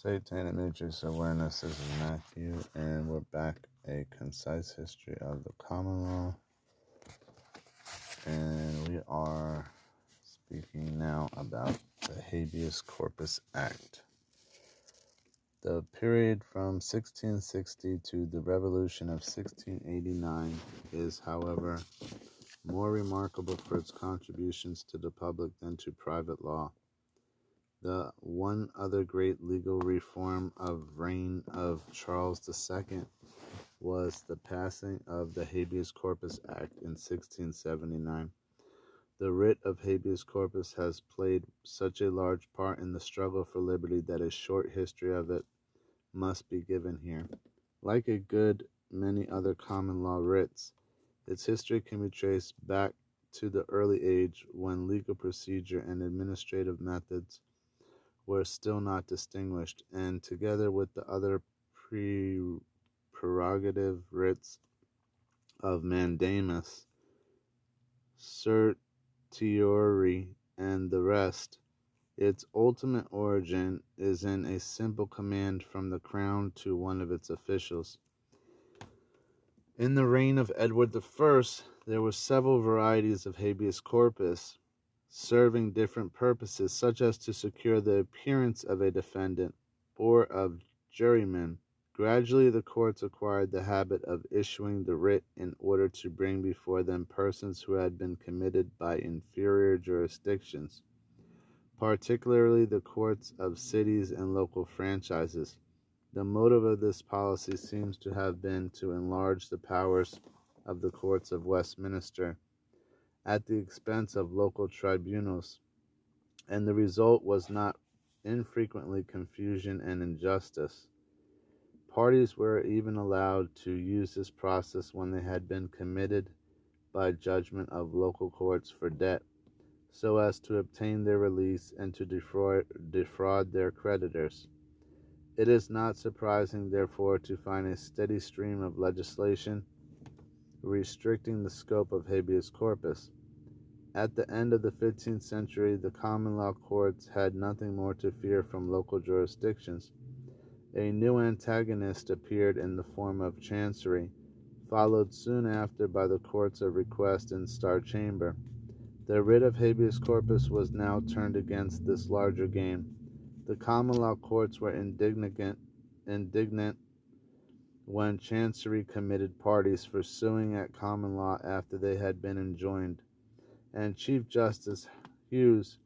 Satanic Matrix Awareness. Is Matthew, and we're back. A concise history of the common law. And we are speaking now about the Habeas Corpus Act. The period from 1660 to the Revolution of 1689 is, however, more remarkable for its contributions to the public than to private law. The one other great legal reform of reign of Charles II was the passing of the Habeas Corpus Act in 1679. The writ of habeas corpus has played such a large part in the struggle for liberty that a short history of it must be given here. Like a good many other common law writs, its history can be traced back to the early age when legal procedure and administrative methods were still not distinguished, and together with the other pre prerogative writs of mandamus, certiorari, and the rest, its ultimate origin is in a simple command from the crown to one of its officials. In the reign of Edward I, there were several varieties of habeas corpus serving different purposes, such as to secure the appearance of a defendant or of jurymen. Gradually, the courts acquired the habit of issuing the writ in order to bring before them persons who had been committed by inferior jurisdictions, particularly the courts of cities and local franchises. The motive of this policy seems to have been to enlarge the powers of the courts of Westminster at the expense of local tribunals, and the result was not infrequently confusion and injustice. Parties were even allowed to use this process when they had been committed by judgment of local courts for debt, so as to obtain their release and to defraud, defraud their creditors. It is not surprising, therefore, to find a steady stream of legislation restricting the scope of habeas corpus. At the end of the 15th century, the common law courts had nothing more to fear from local jurisdictions. A new antagonist appeared in the form of chancery, followed soon after by the courts of request and Star Chamber. The writ of habeas corpus was now turned against this larger game. The common law courts were indignant, indignant when chancery committed parties for suing at common law after they had been enjoined and Chief Justice Hughes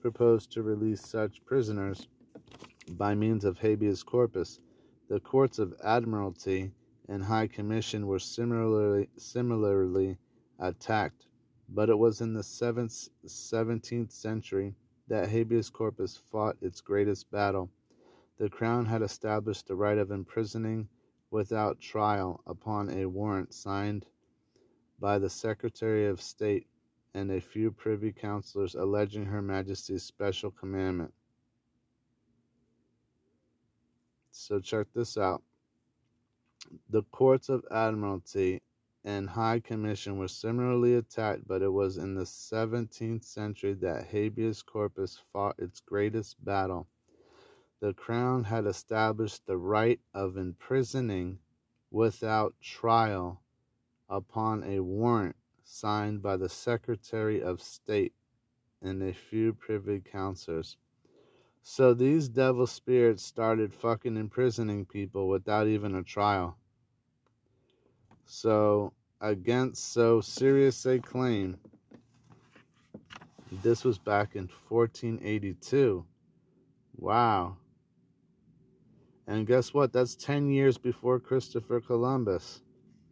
proposed to release such prisoners by means of habeas corpus. The courts of admiralty and high commission were similarly similarly attacked, but it was in the 7th, 17th century that habeas corpus fought its greatest battle. The crown had established the right of imprisoning without trial upon a warrant signed by the Secretary of State and a few privy councillors alleging Her Majesty's special commandment. So, check this out. The courts of admiralty and high commission were similarly attacked, but it was in the 17th century that habeas corpus fought its greatest battle. The crown had established the right of imprisoning without trial upon a warrant signed by the Secretary of State and a few privy councillors. So these devil spirits started fucking imprisoning people without even a trial. So, against so serious a claim, this was back in 1482. Wow. And guess what? That's 10 years before Christopher Columbus.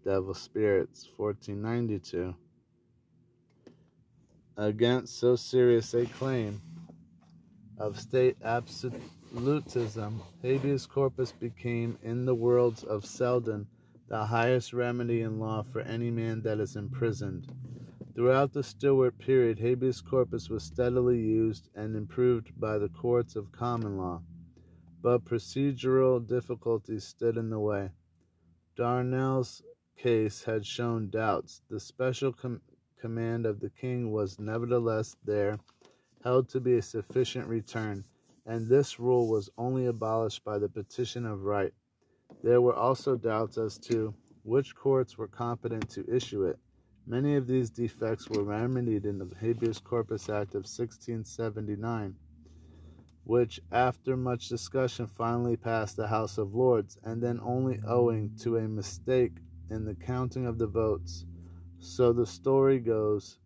Devil Spirits, 1492 against so serious a claim of state absolutism, habeas corpus became, in the worlds of Selden, the highest remedy in law for any man that is imprisoned. Throughout the Stuart period, habeas corpus was steadily used and improved by the courts of common law, but procedural difficulties stood in the way. Darnell's case had shown doubts. The special com- command of the king was nevertheless there held to be a sufficient return, and this rule was only abolished by the Petition of Right. There were also doubts as to which courts were competent to issue it. Many of these defects were remedied in the Habeas Corpus Act of 1679, which, after much discussion, finally passed the House of Lords, and then only owing to a mistake in the counting of the votes. So the story goes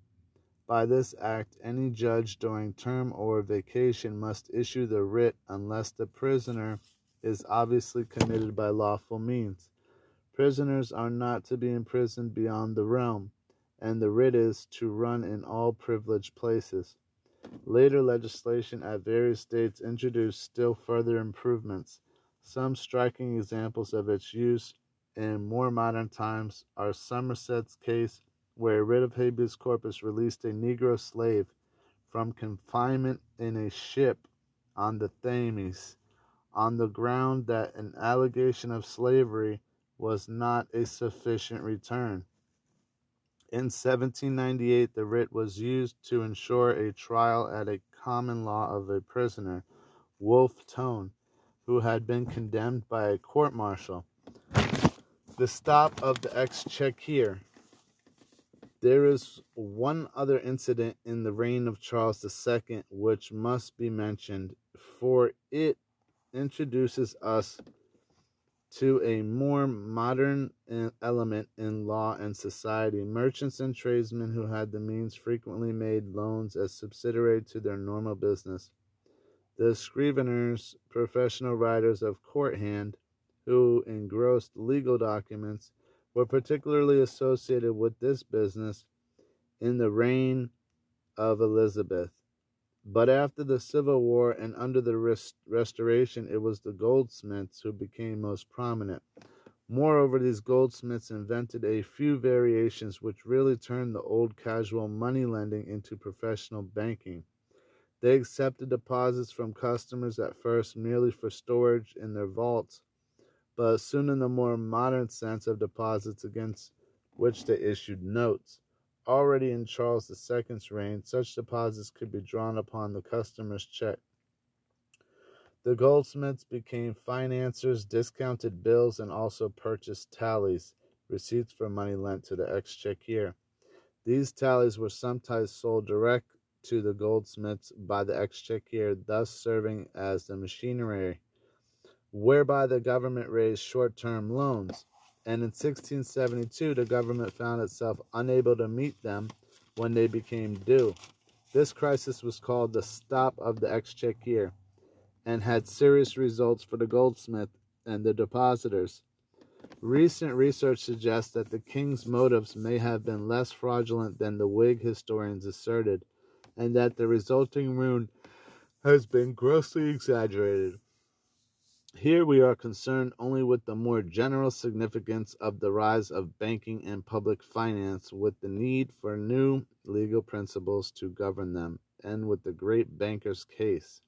by this act, any judge during term or vacation must issue the writ unless the prisoner is obviously committed by lawful means. Prisoners are not to be imprisoned beyond the realm, and the writ is to run in all privileged places. Later legislation at various states introduced still further improvements. Some striking examples of its use in more modern times are Somerset's case where a writ of habeas corpus released a Negro slave from confinement in a ship on the Thames on the ground that an allegation of slavery was not a sufficient return. In 1798, the writ was used to ensure a trial at a common law of a prisoner, Wolfe Tone, who had been condemned by a court martial. The stop of the exchequer there is one other incident in the reign of Charles II which must be mentioned, for it introduces us to a more modern eh, element in law and society. Merchants and tradesmen who had the means frequently made loans as subsidiary to their normal business. The scriveners, professional writers of court hand, who engrossed legal documents, were particularly associated with this business in the reign of Elizabeth. But after the Civil War and under the rest- Restoration, it was the goldsmiths who became most prominent. Moreover, these goldsmiths invented a few variations which really turned the old casual money lending into professional banking. They accepted deposits from customers at first merely for storage in their vaults but soon in the more modern sense of deposits against which they issued notes. Already in Charles II's reign, such deposits could be drawn upon the customer's check. The goldsmiths became financiers, discounted bills, and also purchased tallies, receipts for money lent to the exchequer. These tallies were sometimes sold direct to the goldsmiths by the exchequer, thus serving as the machinery whereby the government raised short term loans. And in 1672, the government found itself unable to meet them when they became due. This crisis was called the Stop of the Exchequer and had serious results for the goldsmith and the depositors. Recent research suggests that the king's motives may have been less fraudulent than the Whig historians asserted, and that the resulting ruin has been grossly exaggerated. Here we are concerned only with the more general significance of the rise of banking and public finance, with the need for new legal principles to govern them, and with the great banker's case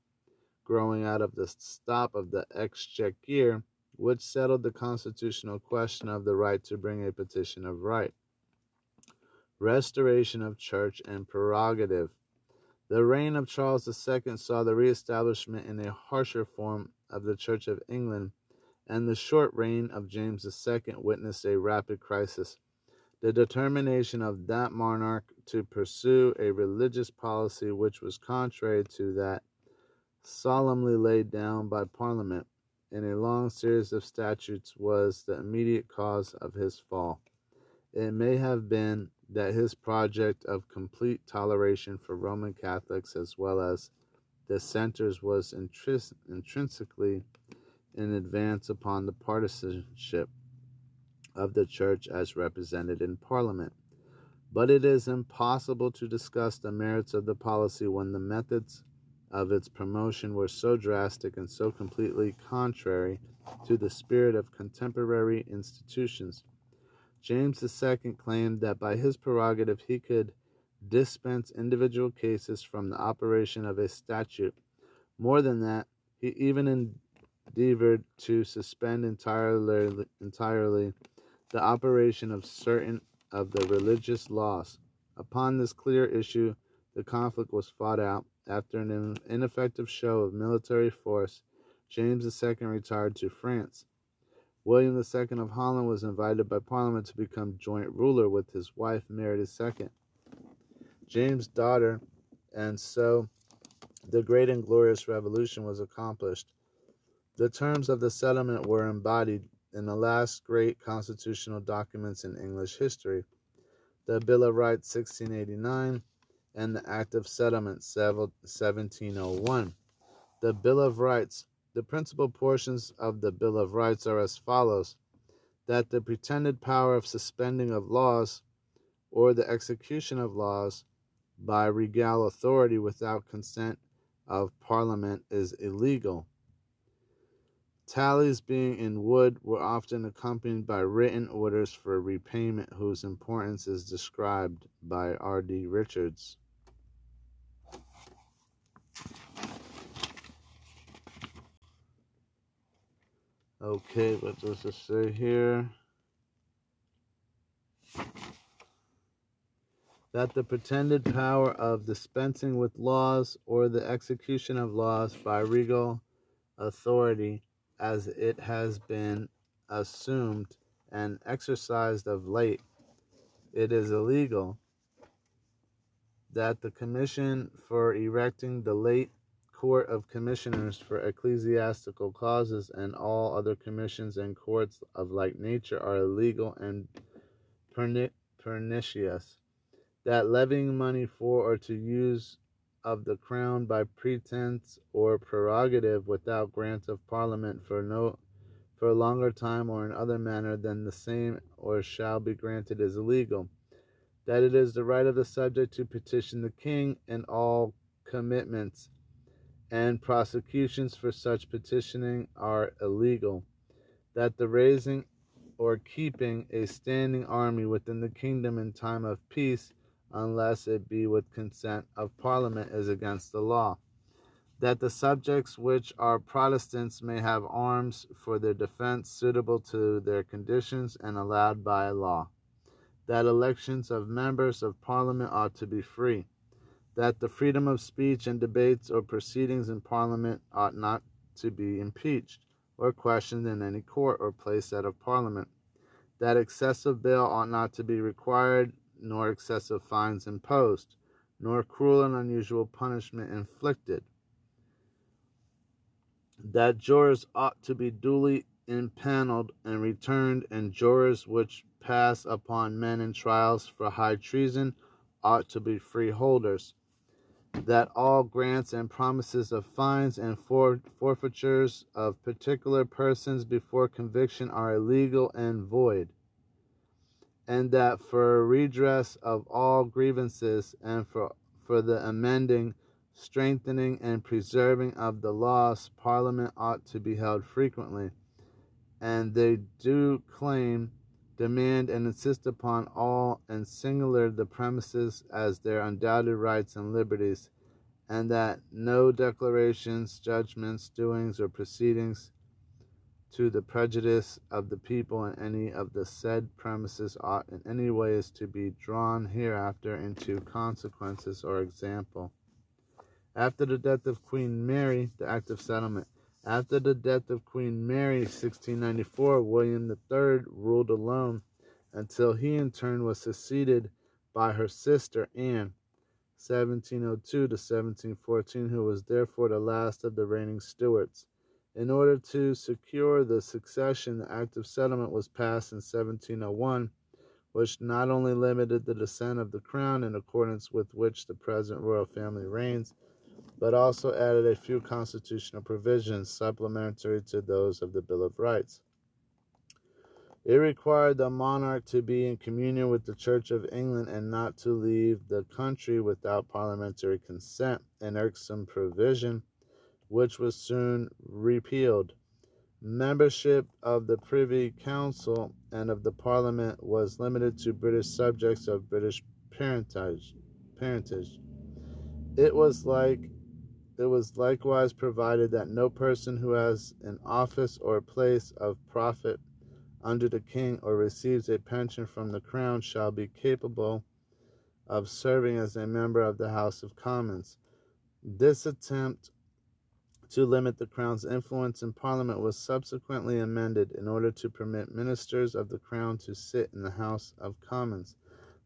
growing out of the stop of the exchequer, which settled the constitutional question of the right to bring a petition of right. Restoration of church and prerogative. The reign of Charles II saw the reestablishment in a harsher form of the Church of England, and the short reign of James II witnessed a rapid crisis. The determination of that monarch to pursue a religious policy which was contrary to that solemnly laid down by Parliament in a long series of statutes was the immediate cause of his fall. It may have been that his project of complete toleration for Roman Catholics as well as dissenters was intrinsically in advance upon the partisanship of the church as represented in Parliament. But it is impossible to discuss the merits of the policy when the methods of its promotion were so drastic and so completely contrary to the spirit of contemporary institutions. James II claimed that by his prerogative he could dispense individual cases from the operation of a statute. More than that, he even endeavored to suspend entirely, entirely the operation of certain of the religious laws. Upon this clear issue, the conflict was fought out, After an ineffective show of military force, James II retired to France. William II of Holland was invited by Parliament to become joint ruler with his wife Mary II, James' daughter, and so the great and glorious revolution was accomplished. The terms of the settlement were embodied in the last great constitutional documents in English history the Bill of Rights 1689 and the Act of Settlement 1701. The Bill of Rights. The principal portions of the Bill of Rights are as follows that the pretended power of suspending of laws or the execution of laws by regal authority without consent of Parliament is illegal. Tallies being in wood were often accompanied by written orders for repayment whose importance is described by R.D. Richards. Okay, what does it say here? That the pretended power of dispensing with laws or the execution of laws by regal authority, as it has been assumed and exercised of late, it is illegal. That the commission for erecting the late Court of Commissioners for Ecclesiastical Causes and all other commissions and courts of like nature are illegal and pernicious. That levying money for or to use of the crown by pretense or prerogative without grant of Parliament for no for a longer time or in other manner than the same or shall be granted is illegal. That it is the right of the subject to petition the king in all commitments and prosecutions for such petitioning are illegal. That the raising or keeping a standing army within the kingdom in time of peace, unless it be with consent of Parliament, is against the law. That the subjects which are Protestants may have arms for their defense suitable to their conditions and allowed by law. That elections of members of Parliament ought to be free that the freedom of speech and debates or proceedings in Parliament ought not to be impeached or questioned in any court or place out of Parliament, that excessive bail ought not to be required, nor excessive fines imposed, nor cruel and unusual punishment inflicted, that jurors ought to be duly impaneled and returned, and jurors which pass upon men in trials for high treason ought to be freeholders that all grants and promises of fines and forfeitures of particular persons before conviction are illegal and void, and that for redress of all grievances and for, for the amending, strengthening, and preserving of the laws, Parliament ought to be held frequently, and they do claim demand and insist upon all and singular the premises as their undoubted rights and liberties, and that no declarations, judgments, doings, or proceedings to the prejudice of the people in any of the said premises ought in any ways to be drawn hereafter into consequences or example. After the death of Queen Mary, the Act of Settlement after the death of Queen Mary, 1694, William III ruled alone until he in turn was succeeded by her sister Anne, 1702 to 1714, who was therefore the last of the reigning Stuarts. In order to secure the succession, the Act of Settlement was passed in 1701, which not only limited the descent of the crown in accordance with which the present royal family reigns, but also added a few constitutional provisions supplementary to those of the Bill of Rights. It required the monarch to be in communion with the Church of England and not to leave the country without parliamentary consent, an irksome provision which was soon repealed. Membership of the Privy Council and of the Parliament was limited to British subjects of British parentage. parentage. It was like it was likewise provided that no person who has an office or place of profit under the king or receives a pension from the crown shall be capable of serving as a member of the House of Commons. This attempt to limit the crown's influence in parliament was subsequently amended in order to permit ministers of the crown to sit in the House of Commons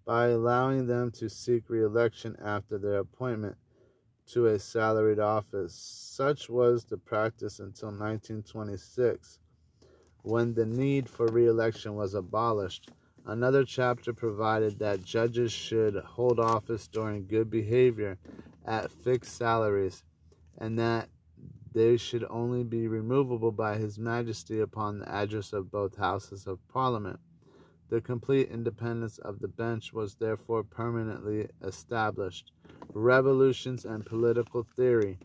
by allowing them to seek re election after their appointment to a salaried office. Such was the practice until 1926, when the need for re election was abolished. Another chapter provided that judges should hold office during good behavior at fixed salaries, and that they should only be removable by His Majesty upon the address of both Houses of Parliament. The complete independence of the bench was therefore permanently established. Revolutions and political theory.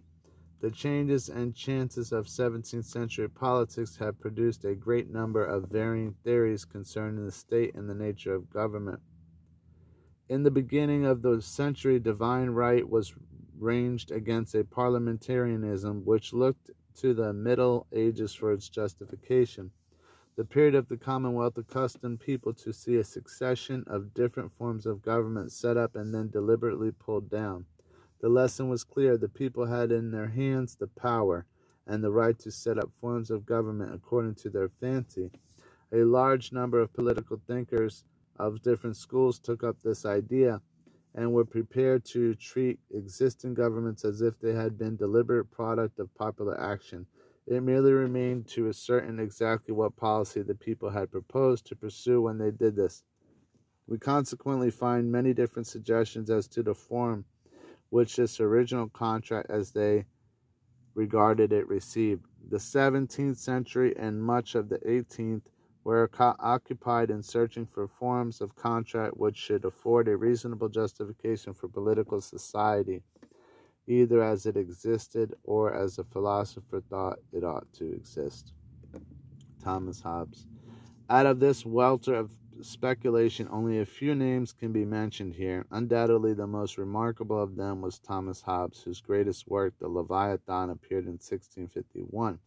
The changes and chances of 17th century politics have produced a great number of varying theories concerning the state and the nature of government. In the beginning of the century, divine right was ranged against a parliamentarianism which looked to the Middle Ages for its justification. The period of the Commonwealth accustomed people to see a succession of different forms of government set up and then deliberately pulled down. The lesson was clear the people had in their hands the power and the right to set up forms of government according to their fancy. A large number of political thinkers of different schools took up this idea and were prepared to treat existing governments as if they had been deliberate product of popular action. It merely remained to ascertain exactly what policy the people had proposed to pursue when they did this. We consequently find many different suggestions as to the form which this original contract, as they regarded it, received. The 17th century and much of the 18th were occupied in searching for forms of contract which should afford a reasonable justification for political society, either as it existed or as a philosopher thought it ought to exist. Thomas Hobbes. Out of this welter of speculation, only a few names can be mentioned here. Undoubtedly, the most remarkable of them was Thomas Hobbes, whose greatest work, The Leviathan, appeared in 1651.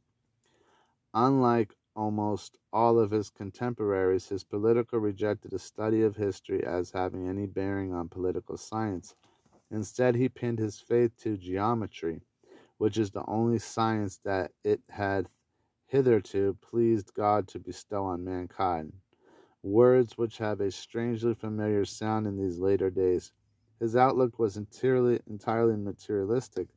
Unlike almost all of his contemporaries, his political rejected a study of history as having any bearing on political science. Instead, he pinned his faith to geometry, which is the only science that it had hitherto pleased God to bestow on mankind. Words which have a strangely familiar sound in these later days. His outlook was entirely, entirely materialistic.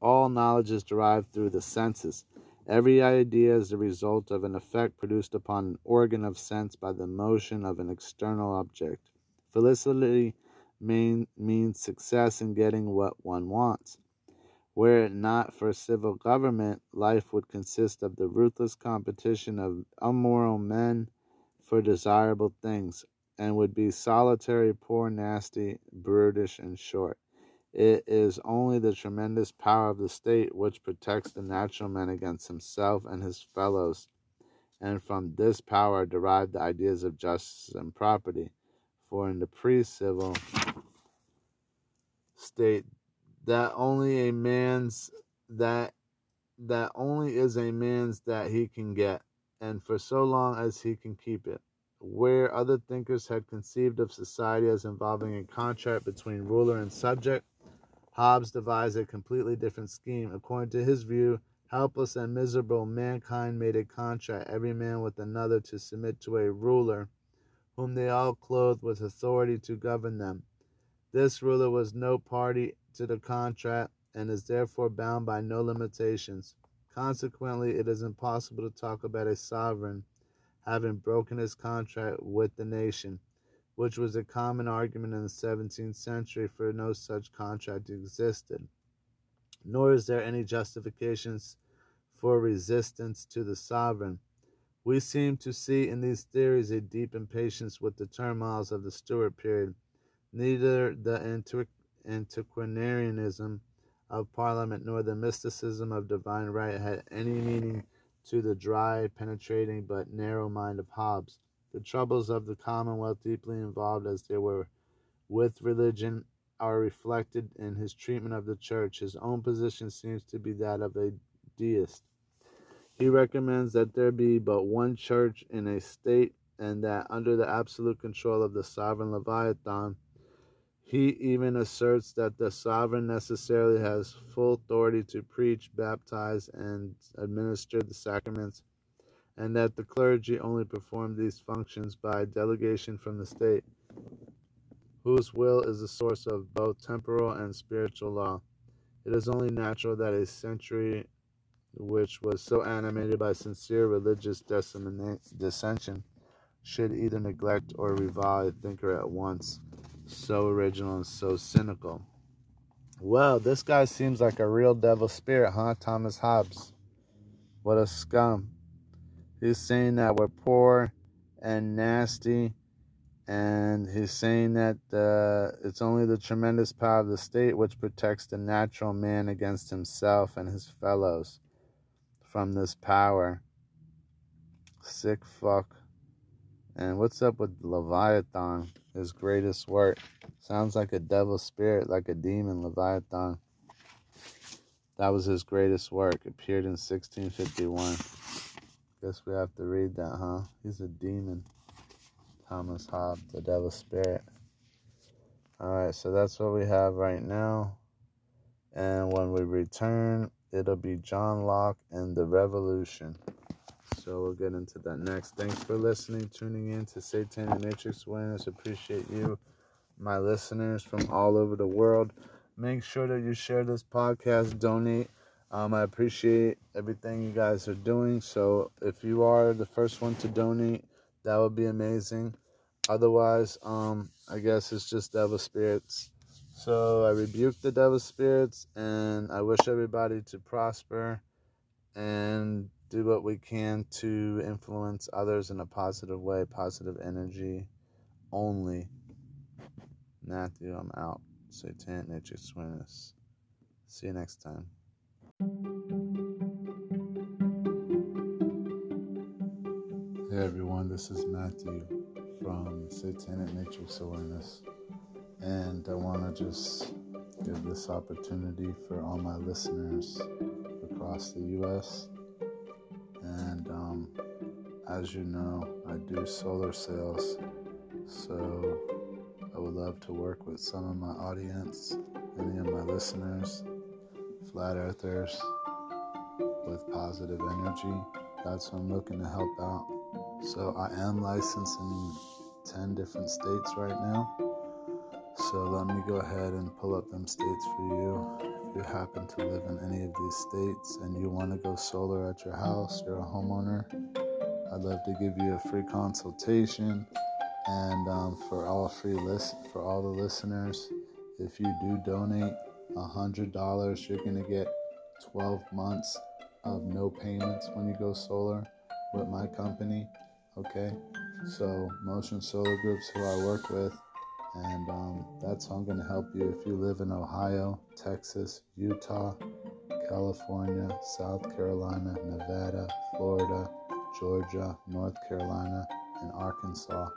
All knowledge is derived through the senses Every idea is the result of an effect produced upon an organ of sense by the motion of an external object. Felicity mean, means success in getting what one wants. Were it not for civil government, life would consist of the ruthless competition of immoral men for desirable things, and would be solitary, poor, nasty, brutish, and short. It is only the tremendous power of the state which protects the natural man against himself and his fellows, and from this power derive the ideas of justice and property. For in the pre civil state, that only a man's that that only is a man's that he can get, and for so long as he can keep it. Where other thinkers had conceived of society as involving a contract between ruler and subject, Hobbes devised a completely different scheme. According to his view, helpless and miserable, mankind made a contract, every man with another, to submit to a ruler, whom they all clothed with authority to govern them. This ruler was no party to the contract and is therefore bound by no limitations. Consequently, it is impossible to talk about a sovereign having broken his contract with the nation which was a common argument in the 17th century, for no such contract existed. Nor is there any justifications for resistance to the sovereign. We seem to see in these theories a deep impatience with the turmoils of the Stuart period. Neither the antiquarianism of Parliament nor the mysticism of divine right had any meaning to the dry, penetrating, but narrow mind of Hobbes. The troubles of the Commonwealth, deeply involved as they were with religion, are reflected in his treatment of the church. His own position seems to be that of a deist. He recommends that there be but one church in a state and that under the absolute control of the sovereign Leviathan, He even asserts that the sovereign necessarily has full authority to preach, baptize, and administer the sacraments, and that the clergy only perform these functions by delegation from the state, whose will is the source of both temporal and spiritual law. It is only natural that a century which was so animated by sincere religious dissension should either neglect or revile a thinker at once so original and so cynical. Well, this guy seems like a real devil spirit, huh? Thomas Hobbes. What a scum. He's saying that we're poor and nasty, and he's saying that uh, it's only the tremendous power of the state which protects the natural man against himself and his fellows from this power. Sick fuck. And what's up with Leviathan? his greatest work. Sounds like a devil spirit, like a demon, Leviathan. That was his greatest work. Appeared in 1651. Guess we have to read that, huh? He's a demon. Thomas Hobbes, the devil spirit. Alright, so that's what we have right now. And when we return, it'll be John Locke and the Revolution. So we'll get into that next. Thanks for listening, tuning in to Satanic Matrix Awareness. Appreciate you, my listeners from all over the world. Make sure that you share this podcast, donate. Um, I appreciate everything you guys are doing. So if you are the first one to donate, that would be amazing. Otherwise, um, I guess it's just devil spirits. So I rebuke the devil spirits and I wish everybody to prosper and do what we can to influence others in a positive way, positive energy only. Matthew, I'm out. Satanic Matrix Awareness. See you next time. Hey everyone, this is Matthew from Satanic Matrix Awareness, and I want to just give this opportunity for all my listeners across the U.S and um, as you know, I do solar sales, so I would love to work with some of my audience, any of my listeners, flat earthers with positive energy. That's what I'm looking to help out. So I am licensed in 10 different states right now. So let me go ahead and pull up them states for you you happen to live in any of these states and you want to go solar at your house, you're a homeowner, I'd love to give you a free consultation. And um, for all free list for all the listeners, if you do donate hundred dollars, you're gonna get 12 months of no payments when you go solar with my company. Okay, so Motion Solar Groups, who I work with, and um, that's how I'm going to help you if you live in Ohio, Texas, Utah, California, South Carolina, Nevada, Florida, Georgia, North Carolina, and Arkansas.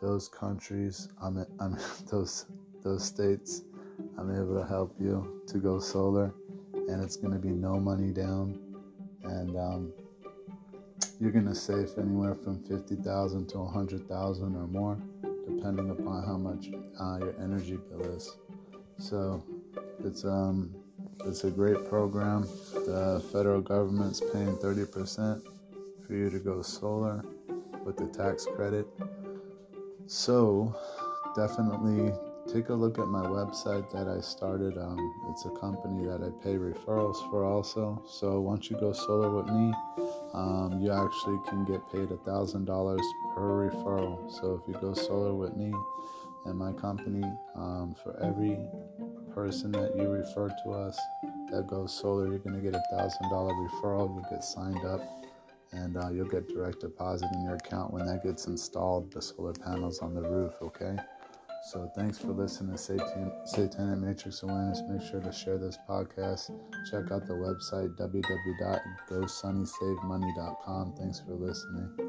Those countries, I'm, I'm those those states, I'm able to help you to go solar, and it's going to be no money down, and um, you're going to save anywhere from fifty thousand to a hundred thousand or more depending upon how much uh, your energy bill is. So it's um it's a great program. The federal government's paying 30% for you to go solar with the tax credit. So definitely take a look at my website that I started. Um, it's a company that I pay referrals for also. So once you go solar with me, um, you actually can get paid a thousand dollars per referral. So if you go solar with me and my company, um, for every person that you refer to us that goes solar, you're gonna get a thousand dollar referral. You get signed up, and uh, you'll get direct deposit in your account when that gets installed. The solar panels on the roof. Okay. So thanks for listening to Satan, Satanic Matrix Awareness. Make sure to share this podcast. Check out the website www.gosunnysavemoney.com. Thanks for listening.